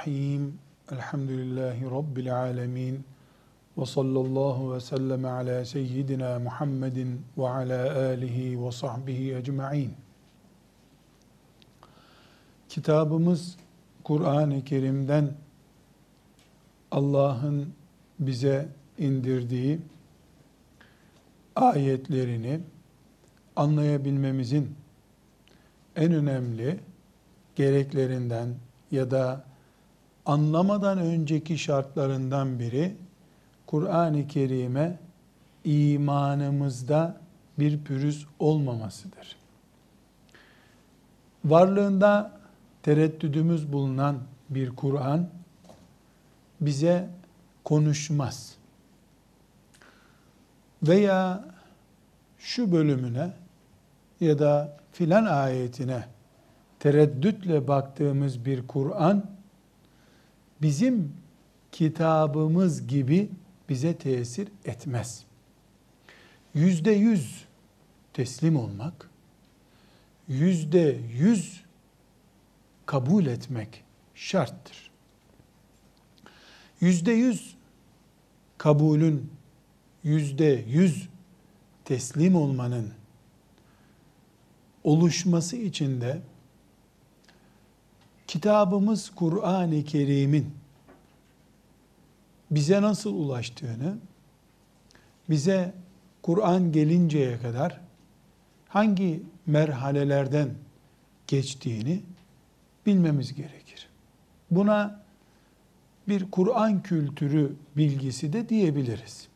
Bismillahirrahmanirrahim. Elhamdülillahi Rabbil alemin. Ve sallallahu ve sellem ala seyyidina Muhammedin ve ala alihi ve sahbihi ecma'in. Kitabımız Kur'an-ı Kerim'den Allah'ın bize indirdiği ayetlerini anlayabilmemizin en önemli gereklerinden ya da anlamadan önceki şartlarından biri Kur'an-ı Kerim'e imanımızda bir pürüz olmamasıdır. Varlığında tereddüdümüz bulunan bir Kur'an bize konuşmaz. Veya şu bölümüne ya da filan ayetine tereddütle baktığımız bir Kur'an bizim kitabımız gibi bize tesir etmez. Yüzde yüz teslim olmak, yüzde yüz kabul etmek şarttır. Yüzde yüz kabulün, yüzde yüz teslim olmanın oluşması için de kitabımız Kur'an-ı Kerim'in bize nasıl ulaştığını, bize Kur'an gelinceye kadar hangi merhalelerden geçtiğini bilmemiz gerekir. Buna bir Kur'an kültürü bilgisi de diyebiliriz.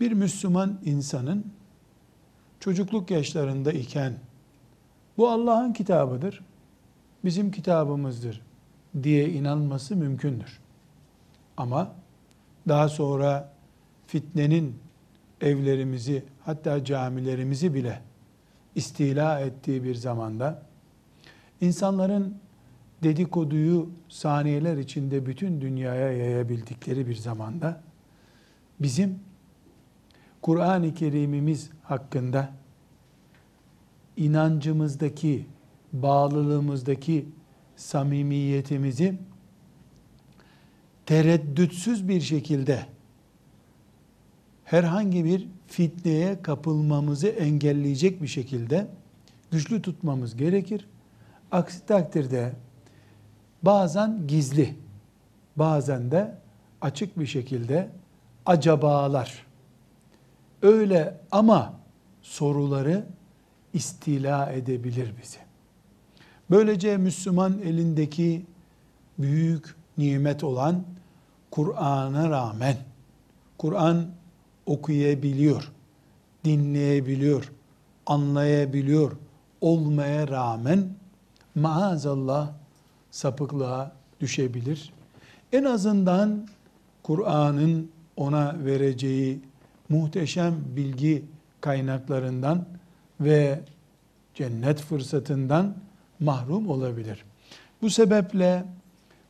Bir Müslüman insanın çocukluk yaşlarında iken bu Allah'ın kitabıdır, bizim kitabımızdır diye inanması mümkündür. Ama daha sonra fitnenin evlerimizi hatta camilerimizi bile istila ettiği bir zamanda insanların dedikoduyu saniyeler içinde bütün dünyaya yayabildikleri bir zamanda bizim Kur'an-ı Kerim'imiz hakkında inancımızdaki, bağlılığımızdaki samimiyetimizi tereddütsüz bir şekilde herhangi bir fitneye kapılmamızı engelleyecek bir şekilde güçlü tutmamız gerekir. Aksi takdirde bazen gizli, bazen de açık bir şekilde acabalar, öyle ama soruları istila edebilir bizi. Böylece Müslüman elindeki büyük nimet olan Kur'an'a rağmen Kur'an okuyabiliyor, dinleyebiliyor, anlayabiliyor olmaya rağmen maazallah sapıklığa düşebilir. En azından Kur'an'ın ona vereceği muhteşem bilgi kaynaklarından ve cennet fırsatından mahrum olabilir. Bu sebeple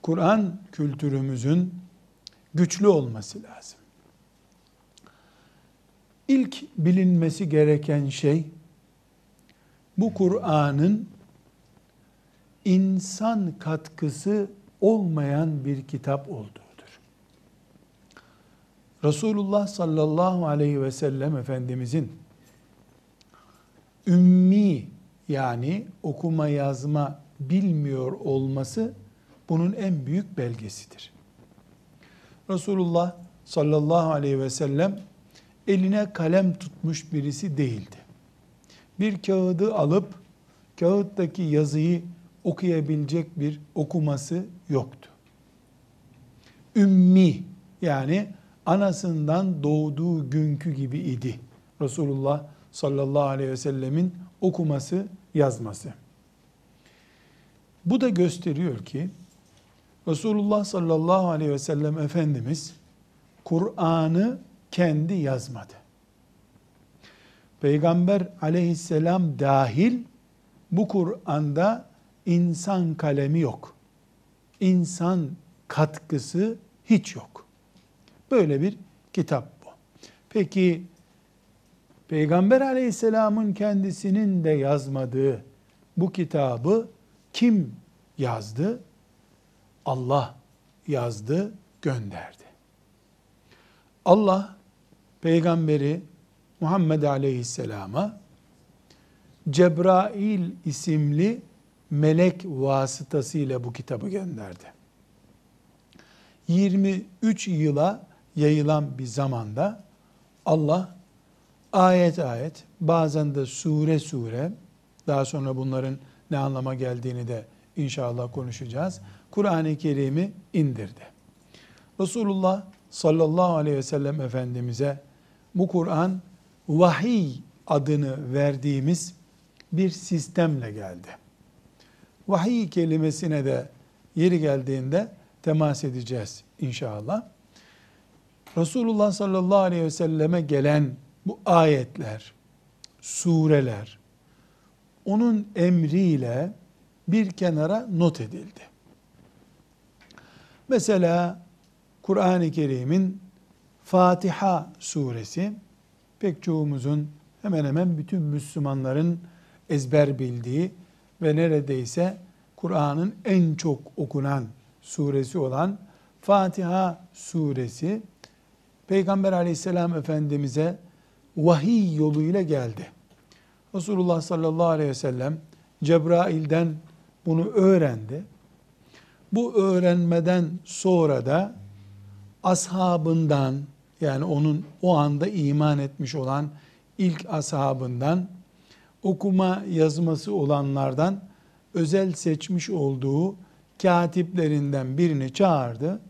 Kur'an kültürümüzün güçlü olması lazım. İlk bilinmesi gereken şey bu Kur'an'ın insan katkısı olmayan bir kitap olduğudur. Resulullah sallallahu aleyhi ve sellem Efendimizin ümmi yani okuma yazma bilmiyor olması bunun en büyük belgesidir. Resulullah sallallahu aleyhi ve sellem eline kalem tutmuş birisi değildi. Bir kağıdı alıp kağıttaki yazıyı okuyabilecek bir okuması yoktu. Ümmi yani anasından doğduğu günkü gibi idi. Resulullah sallallahu aleyhi ve sellemin okuması, yazması. Bu da gösteriyor ki Resulullah sallallahu aleyhi ve sellem Efendimiz Kur'an'ı kendi yazmadı. Peygamber aleyhisselam dahil bu Kur'an'da insan kalemi yok. İnsan katkısı hiç yok. Böyle bir kitap bu. Peki Peygamber aleyhisselamın kendisinin de yazmadığı bu kitabı kim yazdı? Allah yazdı, gönderdi. Allah peygamberi Muhammed Aleyhisselam'a Cebrail isimli melek vasıtasıyla bu kitabı gönderdi. 23 yıla yayılan bir zamanda Allah ayet ayet bazen de sure sure daha sonra bunların ne anlama geldiğini de inşallah konuşacağız. Kur'an-ı Kerim'i indirdi. Resulullah sallallahu aleyhi ve sellem Efendimiz'e bu Kur'an vahiy adını verdiğimiz bir sistemle geldi. Vahiy kelimesine de yeri geldiğinde temas edeceğiz inşallah. Resulullah sallallahu aleyhi ve selleme gelen bu ayetler, sureler, onun emriyle bir kenara not edildi. Mesela Kur'an-ı Kerim'in Fatiha suresi pek çoğumuzun hemen hemen bütün Müslümanların ezber bildiği ve neredeyse Kur'an'ın en çok okunan suresi olan Fatiha suresi Peygamber aleyhisselam efendimize vahiy yoluyla geldi. Resulullah sallallahu aleyhi ve sellem Cebrail'den bunu öğrendi. Bu öğrenmeden sonra da ashabından yani onun o anda iman etmiş olan ilk ashabından okuma yazması olanlardan özel seçmiş olduğu katiplerinden birini çağırdı.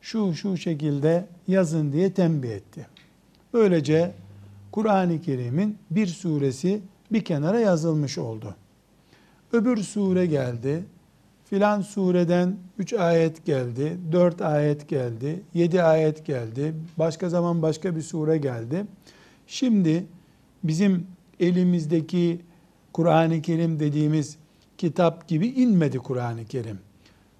Şu şu şekilde yazın diye tembih etti. Böylece Kur'an-ı Kerim'in bir suresi bir kenara yazılmış oldu. Öbür sure geldi. Filan sureden 3 ayet geldi, 4 ayet geldi, 7 ayet geldi. Başka zaman başka bir sure geldi. Şimdi bizim elimizdeki Kur'an-ı Kerim dediğimiz kitap gibi inmedi Kur'an-ı Kerim.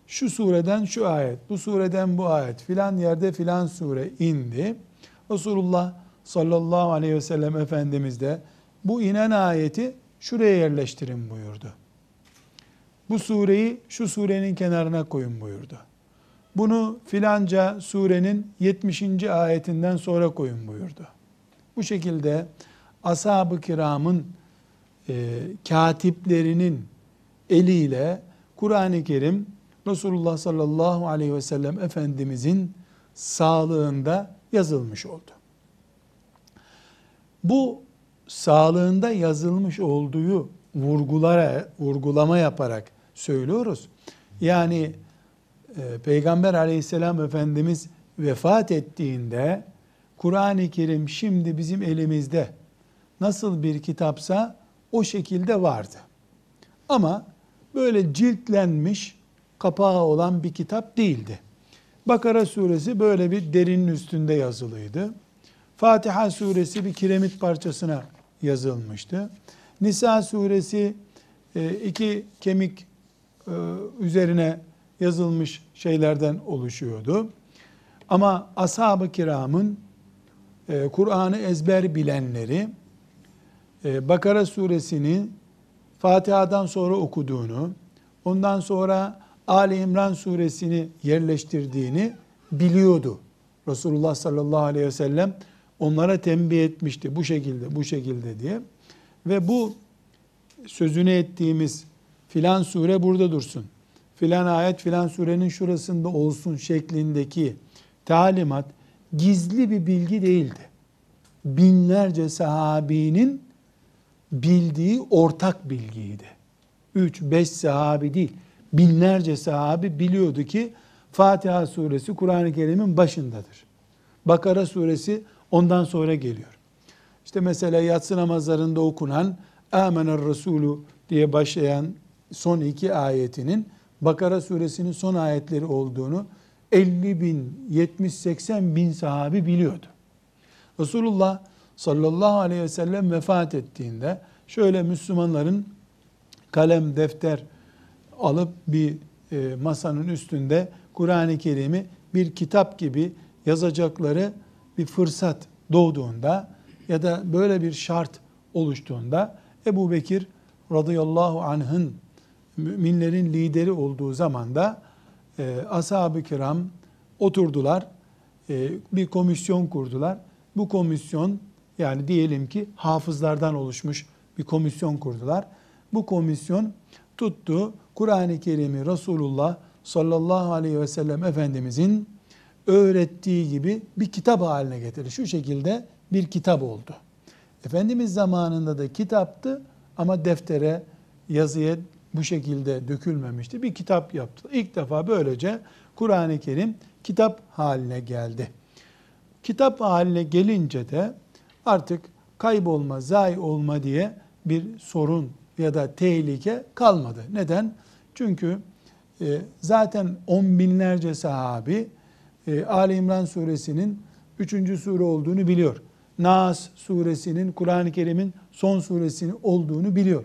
Şu sureden şu ayet, bu sureden bu ayet, filan yerde filan sure indi. Resulullah sallallahu aleyhi ve sellem Efendimiz de bu inen ayeti şuraya yerleştirin buyurdu. Bu sureyi şu surenin kenarına koyun buyurdu. Bunu filanca surenin 70. ayetinden sonra koyun buyurdu. Bu şekilde ashab-ı kiramın e, katiplerinin eliyle Kur'an-ı Kerim Resulullah sallallahu aleyhi ve sellem Efendimizin sağlığında yazılmış oldu. Bu sağlığında yazılmış olduğu vurgulara, vurgulama yaparak söylüyoruz. Yani e, Peygamber aleyhisselam Efendimiz vefat ettiğinde Kur'an-ı Kerim şimdi bizim elimizde nasıl bir kitapsa o şekilde vardı. Ama böyle ciltlenmiş, kapağı olan bir kitap değildi. Bakara suresi böyle bir derinin üstünde yazılıydı. Fatiha suresi bir kiremit parçasına yazılmıştı. Nisa suresi e, iki kemik e, üzerine yazılmış şeylerden oluşuyordu. Ama ashab-ı kiramın e, Kur'an'ı ezber bilenleri Bakara suresini Fatiha'dan sonra okuduğunu, ondan sonra Ali İmran suresini yerleştirdiğini biliyordu. Resulullah sallallahu aleyhi ve sellem onlara tembih etmişti bu şekilde bu şekilde diye. Ve bu sözünü ettiğimiz filan sure burada dursun. Filan ayet filan surenin şurasında olsun şeklindeki talimat gizli bir bilgi değildi. Binlerce sahabinin bildiği ortak bilgiydi. Üç, beş sahabi değil, binlerce sahabi biliyordu ki Fatiha suresi Kur'an-ı Kerim'in başındadır. Bakara suresi ondan sonra geliyor. İşte mesela yatsı namazlarında okunan Amener Resulü diye başlayan son iki ayetinin Bakara suresinin son ayetleri olduğunu 50 bin, 70-80 bin sahabi biliyordu. Resulullah sallallahu aleyhi ve sellem vefat ettiğinde şöyle Müslümanların kalem, defter alıp bir e, masanın üstünde Kur'an-ı Kerim'i bir kitap gibi yazacakları bir fırsat doğduğunda ya da böyle bir şart oluştuğunda Ebu Bekir radıyallahu anh'ın müminlerin lideri olduğu zaman da e, ashab-ı kiram oturdular, e, bir komisyon kurdular. Bu komisyon yani diyelim ki hafızlardan oluşmuş bir komisyon kurdular. Bu komisyon tuttu Kur'an-ı Kerim'i Resulullah sallallahu aleyhi ve sellem Efendimizin öğrettiği gibi bir kitap haline getirdi. Şu şekilde bir kitap oldu. Efendimiz zamanında da kitaptı ama deftere, yazıya bu şekilde dökülmemişti. Bir kitap yaptı. İlk defa böylece Kur'an-ı Kerim kitap haline geldi. Kitap haline gelince de artık kaybolma, zayi olma diye bir sorun ya da tehlike kalmadı. Neden? Çünkü e, zaten on binlerce sahabi e, Ali İmran suresinin üçüncü sure olduğunu biliyor. Nas suresinin Kur'an-ı Kerim'in son suresinin olduğunu biliyor.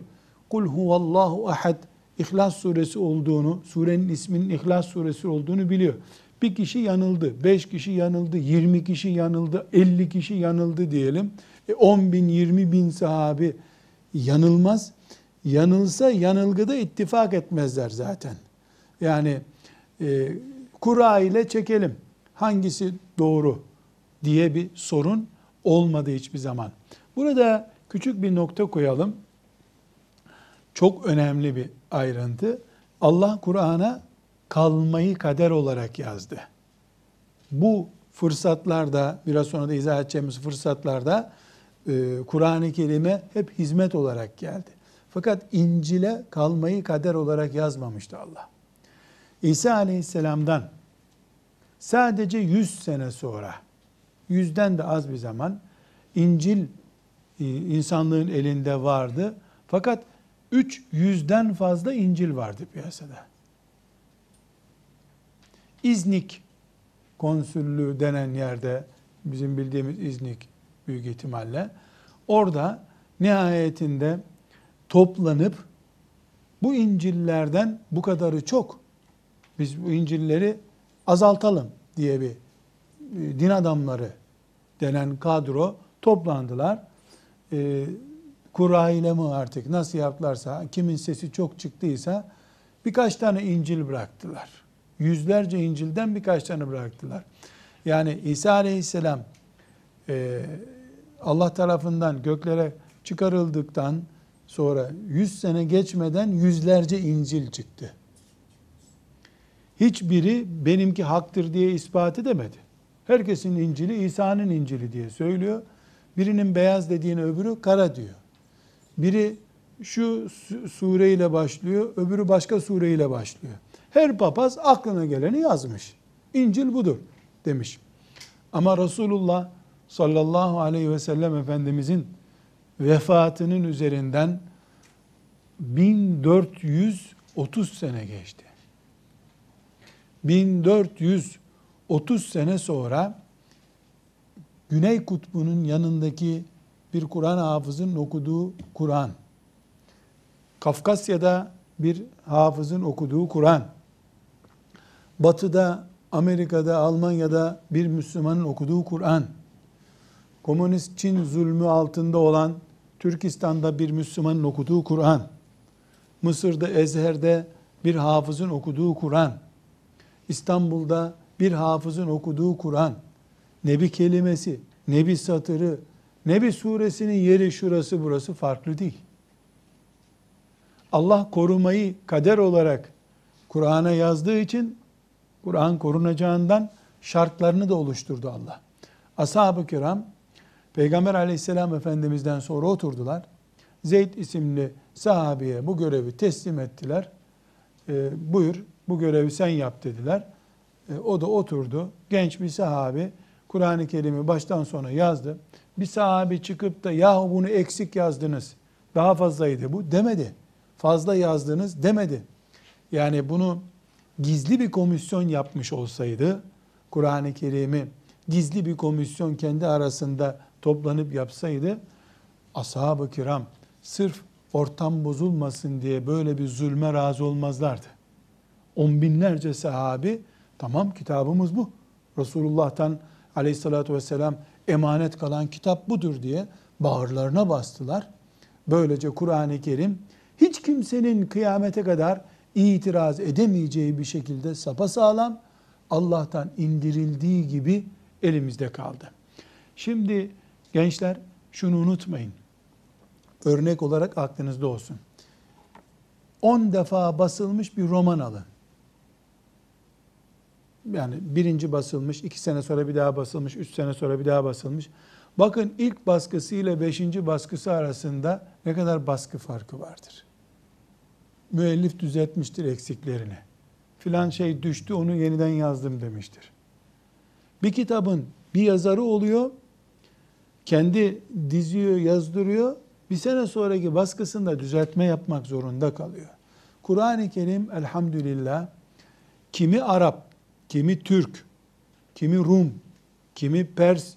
Kul huvallahu ahad İhlas suresi olduğunu, surenin isminin İhlas suresi olduğunu biliyor. Bir kişi yanıldı, beş kişi yanıldı, yirmi kişi yanıldı, elli kişi yanıldı diyelim. E, 10 bin, yirmi bin sahabi yanılmaz. Yanılsa yanılgıda ittifak etmezler zaten. Yani e, kura ile çekelim. Hangisi doğru diye bir sorun olmadı hiçbir zaman. Burada küçük bir nokta koyalım. Çok önemli bir ayrıntı. Allah Kur'an'a kalmayı kader olarak yazdı. Bu fırsatlarda, biraz sonra da izah edeceğimiz fırsatlarda e, Kur'an-ı Kerim'e hep hizmet olarak geldi. Fakat İncil'e kalmayı kader olarak yazmamıştı Allah. İsa Aleyhisselam'dan sadece 100 sene sonra, yüzden de az bir zaman İncil e, insanlığın elinde vardı. Fakat 300'den fazla İncil vardı piyasada. İznik konsüllüğü denen yerde bizim bildiğimiz İznik büyük ihtimalle orada nihayetinde toplanıp bu İncil'lerden bu kadarı çok. Biz bu İncil'leri azaltalım diye bir e, din adamları denen kadro toplandılar. Ee, kura ile mi artık nasıl yaptılarsa, kimin sesi çok çıktıysa birkaç tane İncil bıraktılar. Yüzlerce İncil'den birkaç tane bıraktılar. Yani İsa Aleyhisselam e, Allah tarafından göklere çıkarıldıktan sonra yüz sene geçmeden yüzlerce İncil çıktı. Hiçbiri benimki haktır diye ispat edemedi. Herkesin İncil'i İsa'nın İncil'i diye söylüyor. Birinin beyaz dediğine öbürü kara diyor. Biri şu sureyle başlıyor, öbürü başka sureyle başlıyor. Her papaz aklına geleni yazmış. İncil budur demiş. Ama Resulullah sallallahu aleyhi ve sellem Efendimizin vefatının üzerinden 1430 sene geçti. 1430 sene sonra Güney Kutbu'nun yanındaki bir Kur'an hafızın okuduğu Kur'an, Kafkasya'da bir hafızın okuduğu Kur'an, Batı'da, Amerika'da, Almanya'da bir Müslümanın okuduğu Kur'an, komünist Çin zulmü altında olan Türkistan'da bir Müslümanın okuduğu Kur'an, Mısır'da, Ezher'de bir hafızın okuduğu Kur'an, İstanbul'da bir hafızın okuduğu Kur'an, ne bir kelimesi, ne bir satırı, ne bir suresinin yeri şurası burası farklı değil. Allah korumayı kader olarak Kur'an'a yazdığı için Kur'an korunacağından şartlarını da oluşturdu Allah. Ashab-ı kiram Peygamber aleyhisselam efendimizden sonra oturdular. Zeyd isimli sahabeye bu görevi teslim ettiler. E, buyur bu görevi sen yap dediler. E, o da oturdu. Genç bir sahabi Kur'an-ı Kerim'i baştan sona yazdı. Bir sahabi çıkıp da yahu bunu eksik yazdınız. Daha fazlaydı bu demedi. Fazla yazdınız demedi. Yani bunu gizli bir komisyon yapmış olsaydı Kur'an-ı Kerim'i gizli bir komisyon kendi arasında toplanıp yapsaydı ashab-ı kiram sırf ortam bozulmasın diye böyle bir zulme razı olmazlardı. On binlerce sahabi tamam kitabımız bu. Resulullah'tan aleyhissalatü vesselam emanet kalan kitap budur diye bağırlarına bastılar. Böylece Kur'an-ı Kerim hiç kimsenin kıyamete kadar itiraz edemeyeceği bir şekilde sapasağlam Allah'tan indirildiği gibi elimizde kaldı. Şimdi gençler şunu unutmayın. Örnek olarak aklınızda olsun. 10 defa basılmış bir roman alın. Yani birinci basılmış, iki sene sonra bir daha basılmış, üç sene sonra bir daha basılmış. Bakın ilk baskısı ile beşinci baskısı arasında ne kadar baskı farkı vardır. Müellif düzeltmiştir eksiklerini. Filan şey düştü onu yeniden yazdım demiştir. Bir kitabın bir yazarı oluyor, kendi diziyor, yazdırıyor, bir sene sonraki baskısında düzeltme yapmak zorunda kalıyor. Kur'an-ı Kerim elhamdülillah kimi Arap, kimi Türk, kimi Rum, kimi Pers,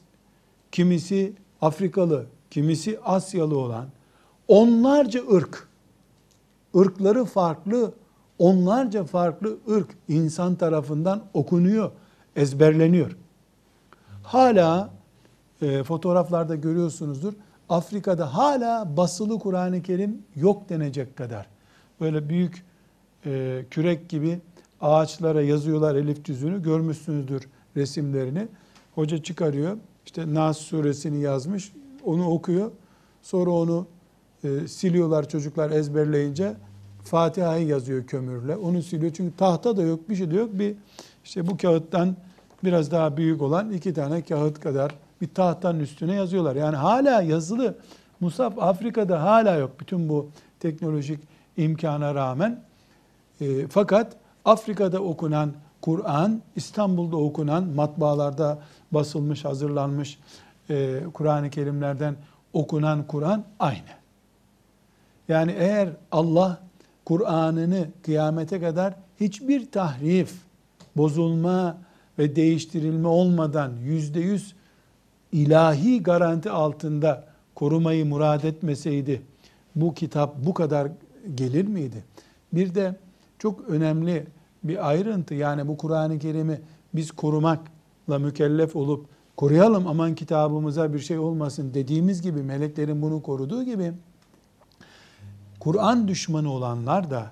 kimisi Afrikalı, kimisi Asyalı olan onlarca ırk, ırkları farklı, onlarca farklı ırk insan tarafından okunuyor, ezberleniyor. Hala e, fotoğraflarda görüyorsunuzdur. Afrika'da hala basılı Kur'an-ı Kerim yok denecek kadar. Böyle büyük e, kürek gibi ağaçlara yazıyorlar elif cüzünü. Görmüşsünüzdür resimlerini. Hoca çıkarıyor. İşte Nas suresini yazmış. Onu okuyor. Sonra onu e, siliyorlar çocuklar ezberleyince. Fatiha'yı yazıyor kömürle. Onu siliyor. Çünkü tahta da yok, bir şey de yok. Bir işte bu kağıttan biraz daha büyük olan iki tane kağıt kadar bir tahtanın üstüne yazıyorlar. Yani hala yazılı Musaf Afrika'da hala yok bütün bu teknolojik imkana rağmen. E, fakat Afrika'da okunan Kur'an, İstanbul'da okunan matbaalarda basılmış, hazırlanmış e, Kur'an-ı Kerimlerden okunan Kur'an aynı. Yani eğer Allah Kur'an'ını kıyamete kadar hiçbir tahrif, bozulma ve değiştirilme olmadan yüzde yüz ilahi garanti altında korumayı murad etmeseydi bu kitap bu kadar gelir miydi? Bir de çok önemli bir ayrıntı yani bu Kur'an-ı Kerim'i biz korumakla mükellef olup koruyalım aman kitabımıza bir şey olmasın dediğimiz gibi meleklerin bunu koruduğu gibi Kur'an düşmanı olanlar da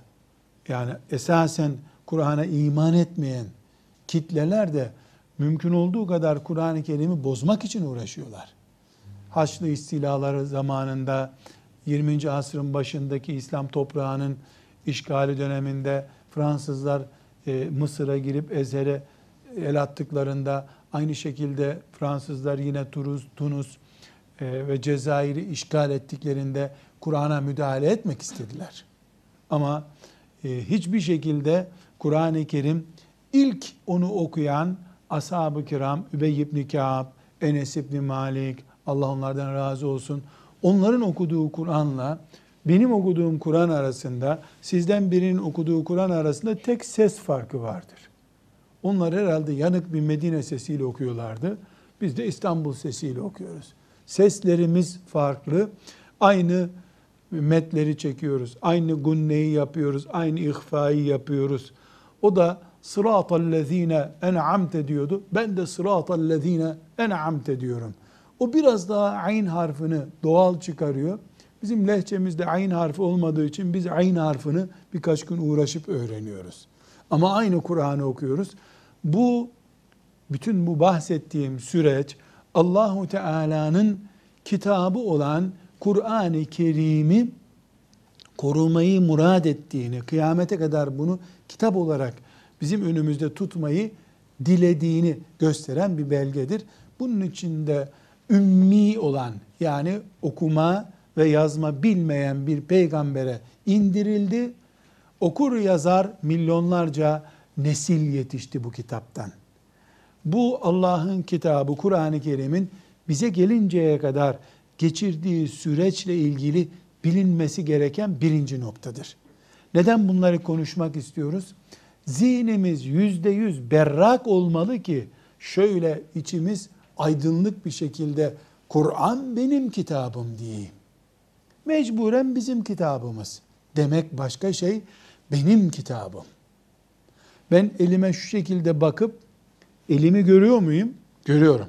yani esasen Kur'an'a iman etmeyen kitleler de mümkün olduğu kadar Kur'an-ı Kerim'i bozmak için uğraşıyorlar. Haçlı istilaları zamanında 20. asrın başındaki İslam toprağının işgali döneminde Fransızlar e, Mısır'a girip Ezher'e el attıklarında aynı şekilde Fransızlar yine Turuz, Tunus e, ve Cezayir'i işgal ettiklerinde Kur'an'a müdahale etmek istediler. Ama e, hiçbir şekilde Kur'an-ı Kerim ilk onu okuyan ashab-ı kiram, Übey ibn Ka'b, Enes ibn Malik, Allah onlardan razı olsun. Onların okuduğu Kur'an'la benim okuduğum Kur'an arasında, sizden birinin okuduğu Kur'an arasında tek ses farkı vardır. Onlar herhalde yanık bir Medine sesiyle okuyorlardı. Biz de İstanbul sesiyle okuyoruz. Seslerimiz farklı. Aynı metleri çekiyoruz. Aynı gunneyi yapıyoruz. Aynı ihfayı yapıyoruz. O da sıratallezine en'amte diyordu. Ben de sıratallezine en'amte diyorum. O biraz daha ayn harfini doğal çıkarıyor. Bizim lehçemizde ayn harfi olmadığı için biz ayn harfini birkaç gün uğraşıp öğreniyoruz. Ama aynı Kur'an'ı okuyoruz. Bu bütün bu bahsettiğim süreç Allahu Teala'nın kitabı olan Kur'an-ı Kerim'i korumayı murad ettiğini, kıyamete kadar bunu kitap olarak bizim önümüzde tutmayı dilediğini gösteren bir belgedir. Bunun içinde ümmi olan yani okuma ve yazma bilmeyen bir peygambere indirildi. Okur yazar milyonlarca nesil yetişti bu kitaptan. Bu Allah'ın kitabı Kur'an-ı Kerim'in bize gelinceye kadar geçirdiği süreçle ilgili bilinmesi gereken birinci noktadır. Neden bunları konuşmak istiyoruz? Zihnimiz yüzde yüz berrak olmalı ki şöyle içimiz aydınlık bir şekilde Kur'an benim kitabım diyeyim. Mecburen bizim kitabımız. Demek başka şey benim kitabım. Ben elime şu şekilde bakıp elimi görüyor muyum? Görüyorum.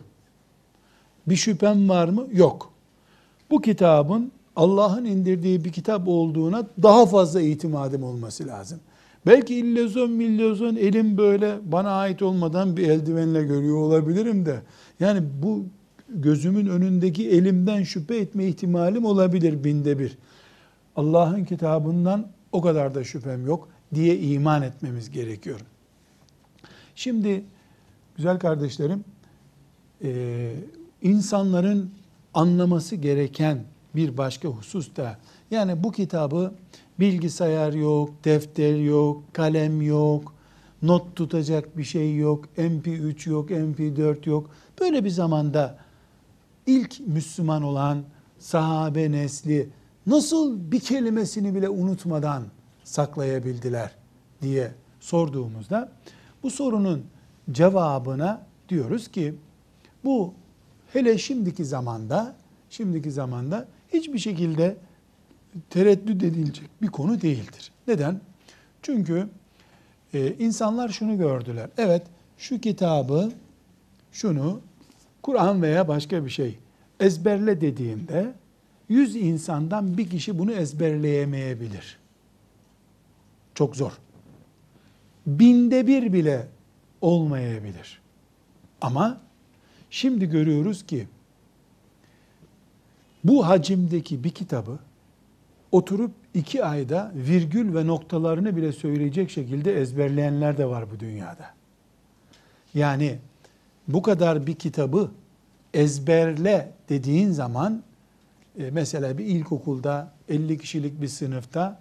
Bir şüphem var mı? Yok. Bu kitabın Allah'ın indirdiği bir kitap olduğuna daha fazla itimadım olması lazım. Belki illezon millezon elim böyle bana ait olmadan bir eldivenle görüyor olabilirim de. Yani bu gözümün önündeki elimden şüphe etme ihtimalim olabilir binde bir. Allah'ın kitabından o kadar da şüphem yok diye iman etmemiz gerekiyor. Şimdi güzel kardeşlerim, e, insanların anlaması gereken bir başka husus da yani bu kitabı bilgisayar yok, defter yok, kalem yok, not tutacak bir şey yok, MP3 yok, MP4 yok. Böyle bir zamanda ilk Müslüman olan sahabe nesli nasıl bir kelimesini bile unutmadan saklayabildiler diye sorduğumuzda bu sorunun cevabına diyoruz ki bu hele şimdiki zamanda şimdiki zamanda hiçbir şekilde tereddüt edilecek bir konu değildir. Neden? Çünkü e, insanlar şunu gördüler. Evet şu kitabı şunu Kur'an veya başka bir şey ezberle dediğinde yüz insandan bir kişi bunu ezberleyemeyebilir. Çok zor. Binde bir bile olmayabilir. Ama şimdi görüyoruz ki bu hacimdeki bir kitabı oturup iki ayda virgül ve noktalarını bile söyleyecek şekilde ezberleyenler de var bu dünyada. Yani bu kadar bir kitabı ezberle dediğin zaman e, mesela bir ilkokulda 50 kişilik bir sınıfta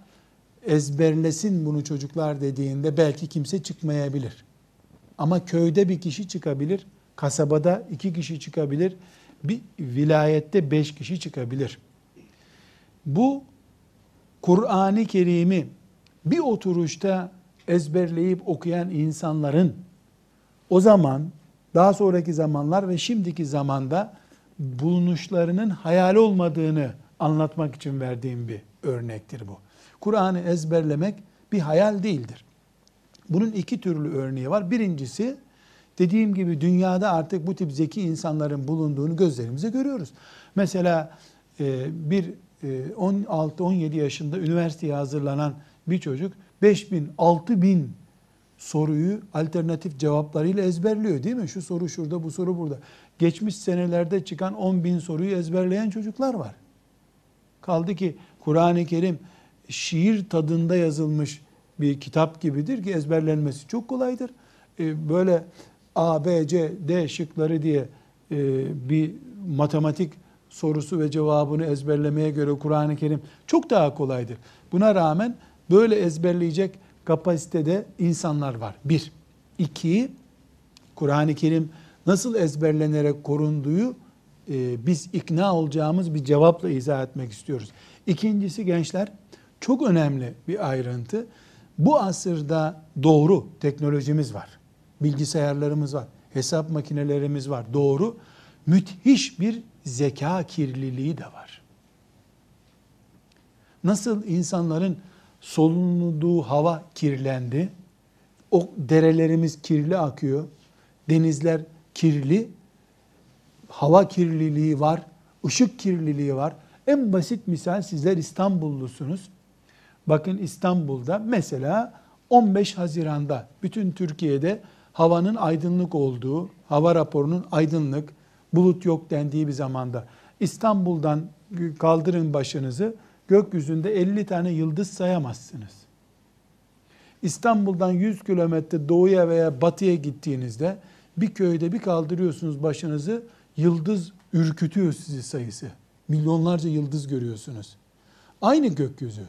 ezberlesin bunu çocuklar dediğinde belki kimse çıkmayabilir. Ama köyde bir kişi çıkabilir, kasabada iki kişi çıkabilir, bir vilayette beş kişi çıkabilir. Bu Kur'an-ı Kerim'i bir oturuşta ezberleyip okuyan insanların o zaman daha sonraki zamanlar ve şimdiki zamanda bulunuşlarının hayal olmadığını anlatmak için verdiğim bir örnektir bu. Kur'an'ı ezberlemek bir hayal değildir. Bunun iki türlü örneği var. Birincisi dediğim gibi dünyada artık bu tip zeki insanların bulunduğunu gözlerimize görüyoruz. Mesela e, bir 16-17 e, yaşında üniversiteye hazırlanan bir çocuk 5000, 6000 soruyu alternatif cevaplarıyla ezberliyor değil mi? Şu soru şurada, bu soru burada. Geçmiş senelerde çıkan 10 bin soruyu ezberleyen çocuklar var. Kaldı ki Kur'an-ı Kerim şiir tadında yazılmış bir kitap gibidir ki ezberlenmesi çok kolaydır. E, böyle A, B, C, D şıkları diye e, bir matematik sorusu ve cevabını ezberlemeye göre Kur'an-ı Kerim çok daha kolaydır. Buna rağmen böyle ezberleyecek kapasitede insanlar var. Bir. İki, Kur'an-ı Kerim nasıl ezberlenerek korunduğu e, biz ikna olacağımız bir cevapla izah etmek istiyoruz. İkincisi gençler çok önemli bir ayrıntı. Bu asırda doğru teknolojimiz var. Bilgisayarlarımız var. Hesap makinelerimiz var. Doğru. Müthiş bir zeka kirliliği de var. Nasıl insanların solunuduğu hava kirlendi, o derelerimiz kirli akıyor, denizler kirli, hava kirliliği var, ışık kirliliği var. En basit misal sizler İstanbullusunuz. Bakın İstanbul'da mesela 15 Haziran'da bütün Türkiye'de havanın aydınlık olduğu, hava raporunun aydınlık, bulut yok dendiği bir zamanda İstanbul'dan kaldırın başınızı gökyüzünde 50 tane yıldız sayamazsınız. İstanbul'dan 100 kilometre doğuya veya batıya gittiğinizde bir köyde bir kaldırıyorsunuz başınızı yıldız ürkütüyor sizi sayısı. Milyonlarca yıldız görüyorsunuz. Aynı gökyüzü.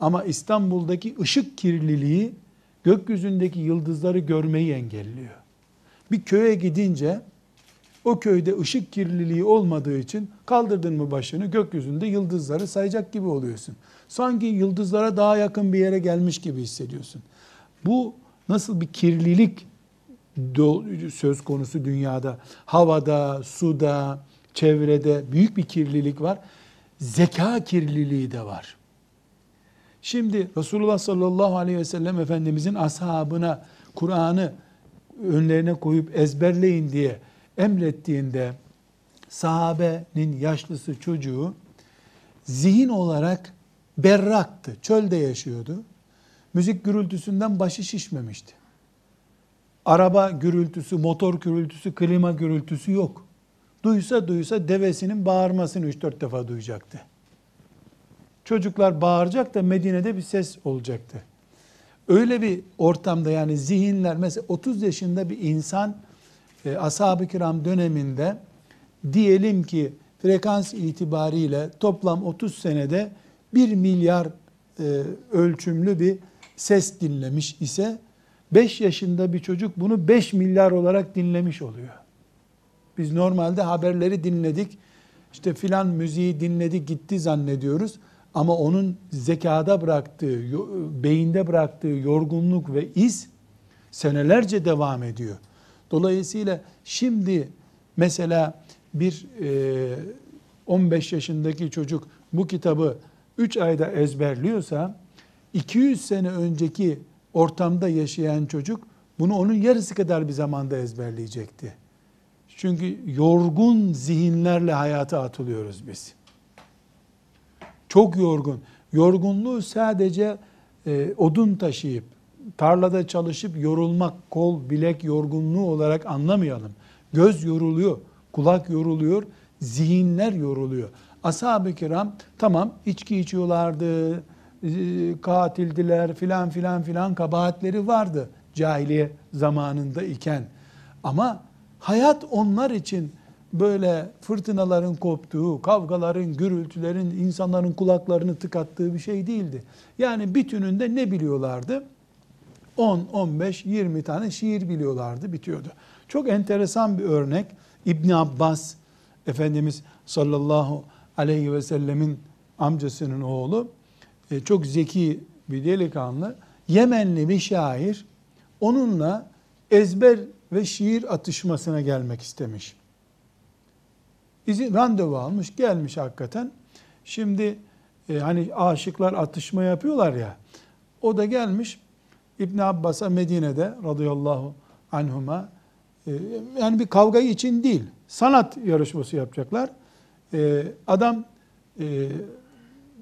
Ama İstanbul'daki ışık kirliliği gökyüzündeki yıldızları görmeyi engelliyor. Bir köye gidince o köyde ışık kirliliği olmadığı için kaldırdın mı başını gökyüzünde yıldızları sayacak gibi oluyorsun. Sanki yıldızlara daha yakın bir yere gelmiş gibi hissediyorsun. Bu nasıl bir kirlilik söz konusu dünyada? Havada, suda, çevrede büyük bir kirlilik var. Zeka kirliliği de var. Şimdi Resulullah sallallahu aleyhi ve sellem Efendimizin ashabına Kur'an'ı önlerine koyup ezberleyin diye emrettiğinde sahabenin yaşlısı çocuğu zihin olarak berraktı. Çölde yaşıyordu. Müzik gürültüsünden başı şişmemişti. Araba gürültüsü, motor gürültüsü, klima gürültüsü yok. Duysa duysa devesinin bağırmasını 3-4 defa duyacaktı. Çocuklar bağıracak da Medine'de bir ses olacaktı. Öyle bir ortamda yani zihinler mesela 30 yaşında bir insan e, ashab-ı kiram döneminde diyelim ki frekans itibariyle toplam 30 senede 1 milyar e, ölçümlü bir ses dinlemiş ise 5 yaşında bir çocuk bunu 5 milyar olarak dinlemiş oluyor. Biz normalde haberleri dinledik, işte filan müziği dinledik gitti zannediyoruz. Ama onun zekada bıraktığı, beyinde bıraktığı yorgunluk ve iz senelerce devam ediyor. Dolayısıyla şimdi mesela bir 15 yaşındaki çocuk bu kitabı 3 ayda ezberliyorsa 200 sene önceki ortamda yaşayan çocuk bunu onun yarısı kadar bir zamanda ezberleyecekti. Çünkü yorgun zihinlerle hayata atılıyoruz biz. Çok yorgun. Yorgunluğu sadece e, odun taşıyıp, tarlada çalışıp yorulmak, kol, bilek yorgunluğu olarak anlamayalım. Göz yoruluyor, kulak yoruluyor, zihinler yoruluyor. Ashab-ı kiram tamam içki içiyorlardı, e, katildiler filan filan filan kabahatleri vardı cahiliye zamanında iken. Ama hayat onlar için böyle fırtınaların koptuğu, kavgaların, gürültülerin, insanların kulaklarını tıkattığı bir şey değildi. Yani bütününde ne biliyorlardı? 10, 15, 20 tane şiir biliyorlardı, bitiyordu. Çok enteresan bir örnek. İbn Abbas Efendimiz sallallahu aleyhi ve sellemin amcasının oğlu e, çok zeki bir delikanlı. Yemenli bir şair onunla ezber ve şiir atışmasına gelmek istemiş izin randevu almış, gelmiş hakikaten. Şimdi e, hani aşıklar atışma yapıyorlar ya. O da gelmiş İbn Abbas'a Medine'de radıyallahu anhuma e, yani bir kavga için değil, sanat yarışması yapacaklar. E, adam e,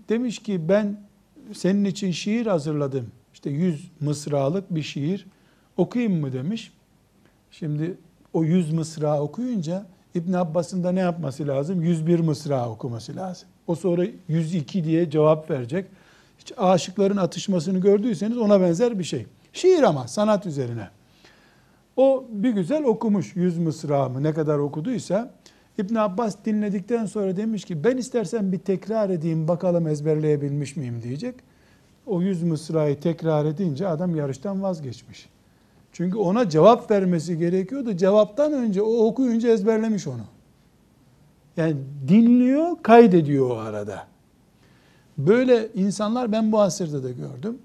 demiş ki ben senin için şiir hazırladım. İşte yüz mısralık bir şiir okuyayım mı demiş. Şimdi o yüz mısra okuyunca İbn Abbas'ın da ne yapması lazım? 101 mısra okuması lazım. O sonra 102 diye cevap verecek. Hiç aşıkların atışmasını gördüyseniz ona benzer bir şey. Şiir ama sanat üzerine. O bir güzel okumuş 100 mısra mı ne kadar okuduysa İbn Abbas dinledikten sonra demiş ki ben istersen bir tekrar edeyim bakalım ezberleyebilmiş miyim diyecek. O 100 mısrayı tekrar edince adam yarıştan vazgeçmiş. Çünkü ona cevap vermesi gerekiyordu. Cevaptan önce o okuyunca ezberlemiş onu. Yani dinliyor, kaydediyor o arada. Böyle insanlar ben bu asırda da gördüm.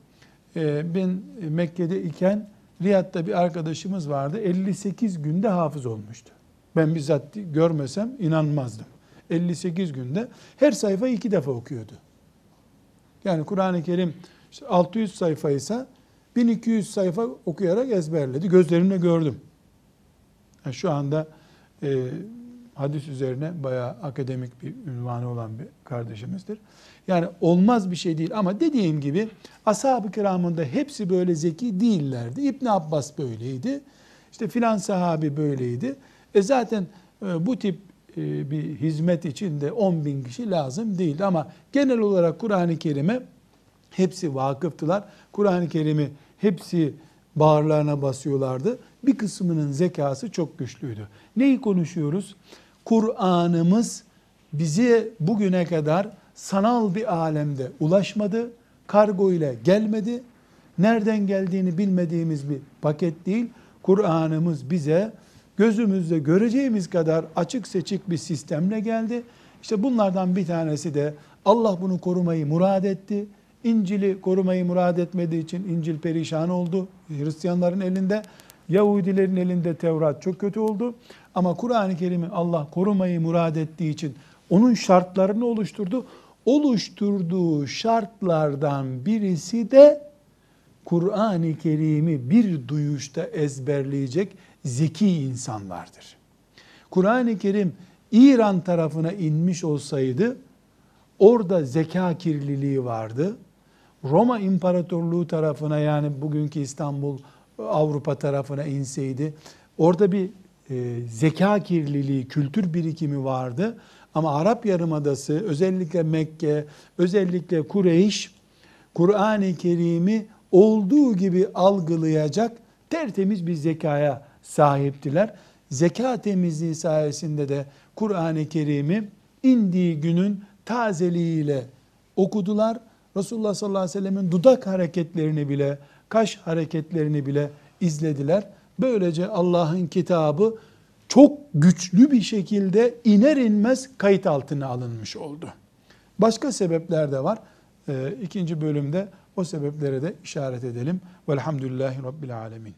Ee, ben Mekke'de iken Riyad'da bir arkadaşımız vardı. 58 günde hafız olmuştu. Ben bizzat görmesem inanmazdım. 58 günde her sayfa iki defa okuyordu. Yani Kur'an-ı Kerim işte 600 sayfaysa 1200 sayfa okuyarak ezberledi. Gözlerimle gördüm. Yani şu anda e, hadis üzerine bayağı akademik bir ünvanı olan bir kardeşimizdir. Yani olmaz bir şey değil ama dediğim gibi ashab-ı kiramın da hepsi böyle zeki değillerdi. İbn Abbas böyleydi. İşte filan sahabi böyleydi. E zaten e, bu tip e, bir hizmet için de 10 bin kişi lazım değildi. Ama genel olarak Kur'an-ı Kerim'e hepsi vakıftılar. Kur'an-ı Kerim'i hepsi bağırlarına basıyorlardı. Bir kısmının zekası çok güçlüydü. Neyi konuşuyoruz? Kur'an'ımız bize bugüne kadar sanal bir alemde ulaşmadı. Kargo ile gelmedi. Nereden geldiğini bilmediğimiz bir paket değil. Kur'an'ımız bize gözümüzde göreceğimiz kadar açık seçik bir sistemle geldi. İşte bunlardan bir tanesi de Allah bunu korumayı murad etti. İncil'i korumayı murad etmediği için İncil perişan oldu. Hristiyanların elinde, Yahudilerin elinde Tevrat çok kötü oldu. Ama Kur'an-ı Kerim'i Allah korumayı murad ettiği için onun şartlarını oluşturdu. Oluşturduğu şartlardan birisi de Kur'an-ı Kerim'i bir duyuşta ezberleyecek zeki insanlardır. Kur'an-ı Kerim İran tarafına inmiş olsaydı Orada zeka kirliliği vardı. Roma İmparatorluğu tarafına yani bugünkü İstanbul Avrupa tarafına inseydi orada bir e, zeka kirliliği, kültür birikimi vardı. Ama Arap Yarımadası özellikle Mekke, özellikle Kureyş Kur'an-ı Kerim'i olduğu gibi algılayacak tertemiz bir zekaya sahiptiler. Zeka temizliği sayesinde de Kur'an-ı Kerim'i indiği günün tazeliğiyle okudular. Resulullah sallallahu aleyhi ve sellemin dudak hareketlerini bile, kaş hareketlerini bile izlediler. Böylece Allah'ın kitabı çok güçlü bir şekilde iner inmez kayıt altına alınmış oldu. Başka sebepler de var. Ee, ikinci bölümde o sebeplere de işaret edelim. Velhamdülillahi Rabbil Alemin.